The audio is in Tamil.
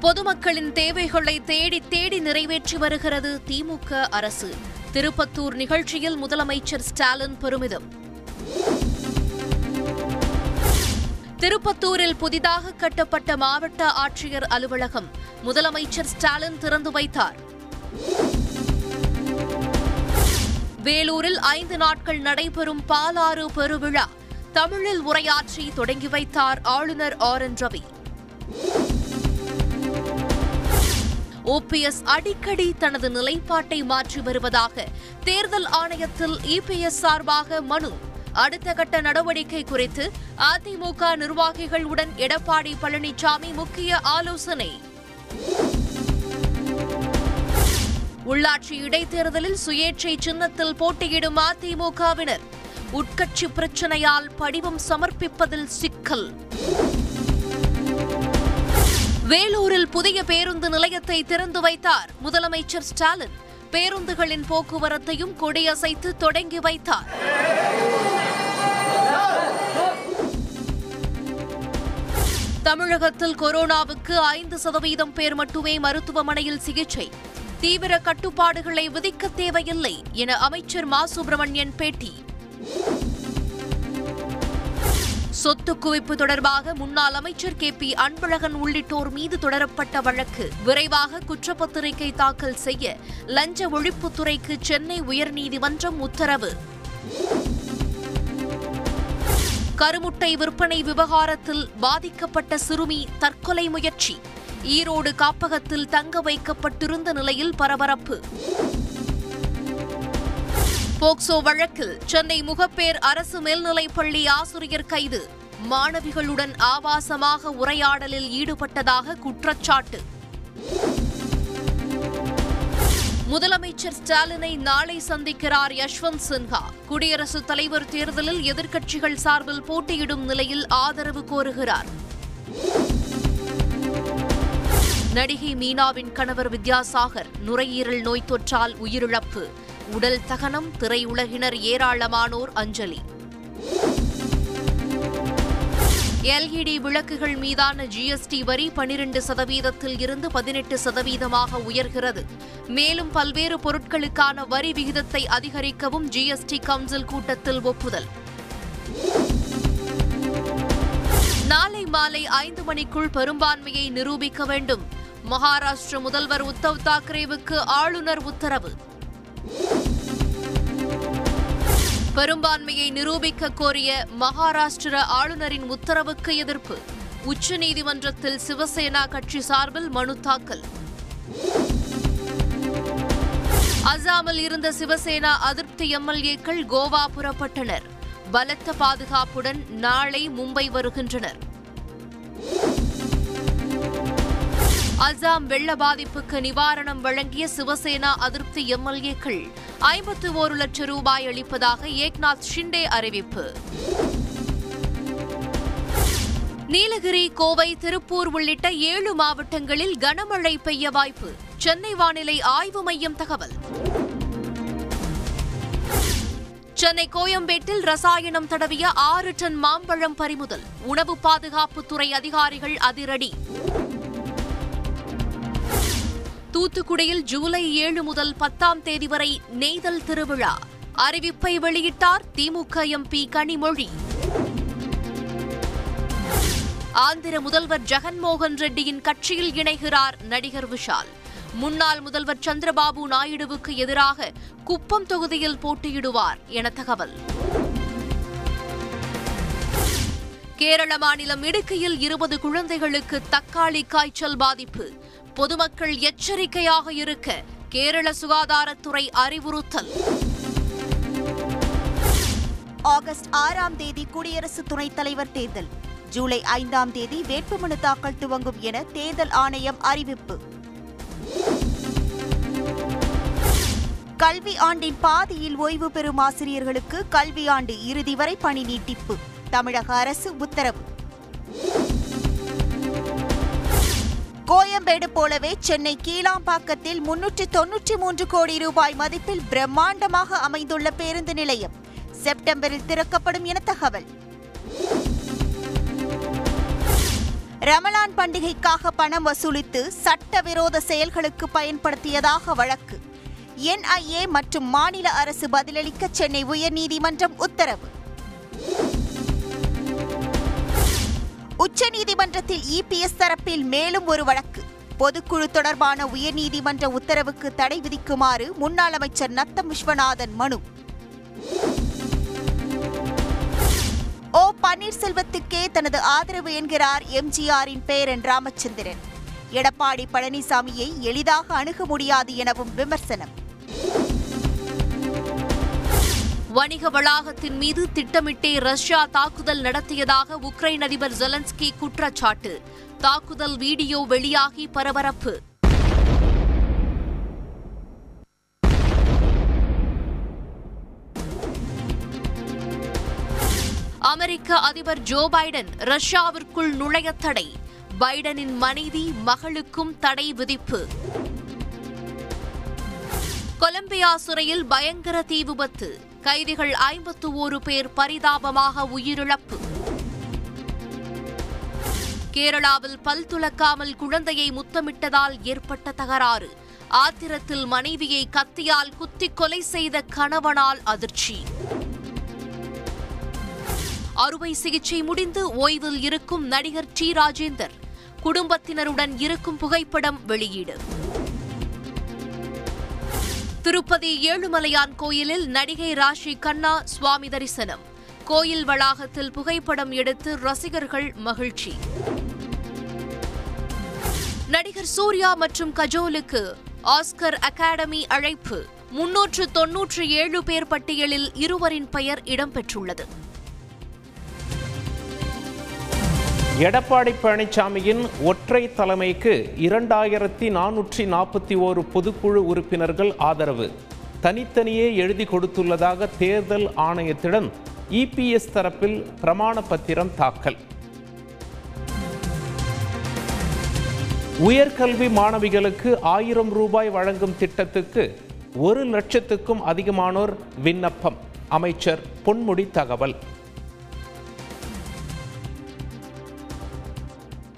பொதுமக்களின் தேவைகளை தேடி தேடி நிறைவேற்றி வருகிறது திமுக அரசு. திருப்பத்தூர் நிகழ்ச்சியில் முதலமைச்சர் ஸ்டாலின் பெருமிதம். திருப்பத்தூரில் புதிதாக கட்டப்பட்ட மாவட்ட ஆட்சியர் அலுவலகம் முதலமைச்சர் ஸ்டாலின் திறந்து வைத்தார். வேலூரில் ஐந்து நாட்கள் நடைபெறும் பாலாறு பெருவிழா. தமிழில் உரையாற்றி தொடங்கி வைத்தார் ஆளுநர் ஆர் என் ரவி. ஓபிஎஸ் அடிக்கடி தனது நிலைப்பாட்டை மாற்றி வருவதாக தேர்தல் ஆணையத்தில் இபிஎஸ் சார்பாக மனு. அடுத்த கட்ட நடவடிக்கை குறித்து அதிமுக நிர்வாகிகளுடன் எடப்பாடி பழனிசாமி முக்கிய ஆலோசனை. உள்ளாட்சி இடைத்தேர்தலில் சுயேட்சை சின்னத்தில் போட்டியிடும் அதிமுகவினர். உட்கட்சி பிரச்சனையால் படிவம் சமர்ப்பிப்பதில் சிக்கல். வேலூரில் புதிய பேருந்து நிலையத்தை திறந்து வைத்தார் முதலமைச்சர் ஸ்டாலின். பேருந்துகளின் போக்குவரத்தையும் கொடியசைத்து தொடங்கி வைத்தார். தமிழகத்தில் கொரோனாவுக்கு ஐந்து சதவீதம் பேர் மட்டுமே மருத்துவமனையில் சிகிச்சை. தீவிர கட்டுப்பாடுகளை விதிக்க தேவையில்லை என அமைச்சர் மா. சுப்பிரமணியன் பேட்டி. சொத்து குவிப்பு தொடர்பாக முன்னாள் அமைச்சர் கே பி அன்பழகன் உள்ளிட்டோர் மீது தொடரப்பட்ட வழக்கு. விரைவாக குற்றப்பத்திரிகை தாக்கல் செய்ய லஞ்ச ஒழிப்புத்துறைக்கு சென்னை உயர்நீதிமன்றம் உத்தரவு. கருமுட்டை விற்பனை விவகாரத்தில் பாதிக்கப்பட்ட சிறுமி தற்கொலை முயற்சி. ஈரோடு காப்பகத்தில் தங்க வைக்கப்பட்டிருந்த நிலையில் பரபரப்பு. போக்சோ வழக்கில் சென்னை முகப்பேர் அரசு மேல்நிலைப்பள்ளி ஆசிரியர் கைது. மாணவிகளுடன் ஆபாசமாக உரையாடலில் ஈடுபட்டதாக குற்றச்சாட்டு. முதலமைச்சர் ஸ்டாலினை நாளை சந்திக்கிறார் யஷ்வந்த் சின்ஹா. குடியரசுத் தலைவர் தேர்தலில் எதிர்க்கட்சிகள் சார்பில் போட்டியிடும் நிலையில் ஆதரவு கோருகிறார். நடிகை மீனாவின் கணவர் வித்யாசாகர் நுரையீரல் நோய் தொற்றால் உயிரிழப்பு. உடல் தகனம் திரையுலகினர் ஏராளமானோர் அஞ்சலி. எல்இடி விளக்குகள் மீதான ஜிஎஸ்டி வரி பனிரெண்டு சதவீதத்தில் இருந்து பதினெட்டு சதவீதமாக உயர்கிறது. மேலும் பல்வேறு பொருட்களுக்கான வரி விகிதத்தை அதிகரிக்கவும் ஜிஎஸ்டி கவுன்சில் கூட்டத்தில் ஒப்புதல். நாளை மாலை ஐந்து மணிக்குள் பெரும்பான்மையை நிரூபிக்க வேண்டும். மகாராஷ்டிர முதல்வர் உத்தவ் தாக்கரேவுக்கு ஆளுநர் உத்தரவு. பெரும்பான்மையை நிரூபிக்க கோரிய மகாராஷ்டிர ஆளுநரின் உத்தரவுக்கு எதிர்ப்பு. உச்சநீதிமன்றத்தில் சிவசேனா கட்சி சார்பில் மனு தாக்கல். அசாமில் இருந்த சிவசேனா அதிருப்தி எம்எல்ஏக்கள் கோவா புறப்பட்டனர். பலத்த பாதுகாப்புடன் நாளை மும்பை வருகின்றனர். அசாம் வெள்ள பாதிப்புக்கு நிவாரணம் வழங்கிய சிவசேனா அதிருப்தி எம்எல்ஏக்கள் ஐம்பத்து ஒரு லட்சம் ரூபாய் அளிப்பதாக ஏக்நாத் ஷிண்டே அறிவிப்பு. நீலகிரி கோவை திருப்பூர் உள்ளிட்ட ஏழு மாவட்டங்களில் கனமழை பெய்ய வாய்ப்பு. சென்னை வானிலை ஆய்வு மையம் தகவல். சென்னை கோயம்பேட்டில் ரசாயனம் தடவிய ஆறு டன் மாம்பழம் பறிமுதல். உணவு பாதுகாப்புத்துறை அதிகாரிகள் அதிரடி. தூத்துக்குடியில் ஜூலை ஏழு முதல் பத்தாம் தேதி வரை நெய்தல் திருவிழா. அறிவிப்பை வெளியிட்டார் திமுக எம்பி கனிமொழி. ஆந்திர முதல்வர் ஜெகன்மோகன் ரெட்டியின் கட்சியில் இணைகிறார் நடிகர் விஷால். முன்னாள் முதல்வர் சந்திரபாபு நாயுடுவுக்கு எதிராக குப்பம் தொகுதியில் போட்டியிடுவார் என தகவல். கேரள மாநிலம் இடுக்கியில் இருபது குழந்தைகளுக்கு தக்காளி காய்ச்சல் பாதிப்பு. பொதுமக்கள் எச்சரிக்கையாக இருக்க கேரள சுகாதாரத்துறை அறிவுறுத்தல். ஆகஸ்ட் ஆறாம் தேதி குடியரசு துணைத் தலைவர் தேர்தல். ஜூலை ஐந்தாம் தேதி வேட்புமனு தாக்கல் துவங்கும் என தேர்தல் ஆணையம் அறிவிப்பு. கல்வி ஆண்டின் பாதியில் ஓய்வு பெறும் ஆசிரியர்களுக்கு கல்வி ஆண்டு இறுதி வரை பணி நீட்டிப்பு. தமிழக அரசு உத்தரவு. கோயம்பேடு போலவே சென்னை கீழாம்பாக்கத்தில் முன்னூற்றி தொன்னூற்றி மூன்று கோடி ரூபாய் மதிப்பில் பிரம்மாண்டமாக அமைந்துள்ள பேருந்து நிலையம் செப்டம்பரில் திறக்கப்படும் என தகவல். ரமலான் பண்டிகைக்காக பணம் வசூலித்து சட்டவிரோத செயல்களுக்கு பயன்படுத்தியதாக வழக்கு. என்ஐஏ மற்றும் மாநில அரசு பதிலளிக்க சென்னை உயர்நீதிமன்றம் உத்தரவு. உச்சநீதிமன்றத்தில் இபிஎஸ் தரப்பில் மேலும் ஒரு வழக்கு. பொதுக்குழு தொடர்பான உயர்நீதிமன்ற உத்தரவுக்கு தடை விதிக்குமாறு முன்னாள் அமைச்சர் நத்தம் விஸ்வநாதன் மனு. ஓ பன்னீர்செல்வத்துக்கே தனது ஆதரவு என்கிறார் எம்ஜிஆரின் பேரன் ராமச்சந்திரன். எடப்பாடி பழனிசாமியை எளிதாக அணுக முடியாது எனவும் விமர்சனம். வணிக வளாகத்தின் மீது திட்டமிட்டே ரஷ்யா தாக்குதல் நடத்தியதாக உக்ரைன் அதிபர் ஜெலன்ஸ்கி குற்றச்சாட்டு. தாக்குதல் வீடியோ வெளியாகி பரபரப்பு. அமெரிக்க அதிபர் ஜோ பைடன் ரஷ்யாவிற்குள் நுழைய தடை. பைடனின் மனைவி மகளுக்கும் தடை விதிப்பு. கொலம்பியா சிறையில் பயங்கர தீ விபத்து. கைதிகள் ஐம்பத்து ஓரு பேர் பரிதாபமாக உயிரிழப்பு. கேரளாவில் பல் துலக்காமல் குழந்தையை முத்தமிட்டதால் ஏற்பட்ட தகராறு. ஆத்திரத்தில் மனைவியை கத்தியால் குத்தி கொலை செய்த கணவனால் அதிர்ச்சி. அறுவை சிகிச்சை முடிந்து ஓய்வில் இருக்கும் நடிகர் டி. ராஜேந்தர் குடும்பத்தினருடன் இருக்கும் புகைப்படம் வெளியீடு. திருப்பதி ஏழுமலையான் கோயிலில் நடிகை ராஷி கண்ணா சுவாமி தரிசனம். கோயில் வளாகத்தில் புகைப்படம் எடுத்து ரசிகர்கள் மகிழ்ச்சி. நடிகர் சூர்யா மற்றும் கஜோலுக்கு ஆஸ்கர் அகாடமி அழைப்பு. முன்னூற்று தொன்னூற்று ஏழு பேர் பட்டியலில் இருவரின் பெயர் இடம்பெற்றுள்ளது. எடப்பாடி பழனிசாமியின் ஒற்றை தலைமைக்கு இரண்டாயிரத்தி நானூற்றி நாற்பத்தி ஓரு பொதுக்குழு உறுப்பினர்கள் ஆதரவு. தனித்தனியே எழுதி கொடுத்துள்ளதாக தேர்தல் ஆணையத்திடம் இபிஎஸ் தரப்பில் பிரமாண பத்திரம் தாக்கல். உயர்கல்வி மாணவிகளுக்கு ஆயிரம் ரூபாய் வழங்கும் திட்டத்துக்கு ஒரு லட்சத்துக்கும் அதிகமானோர் விண்ணப்பம். அமைச்சர் பொன்முடி தகவல்.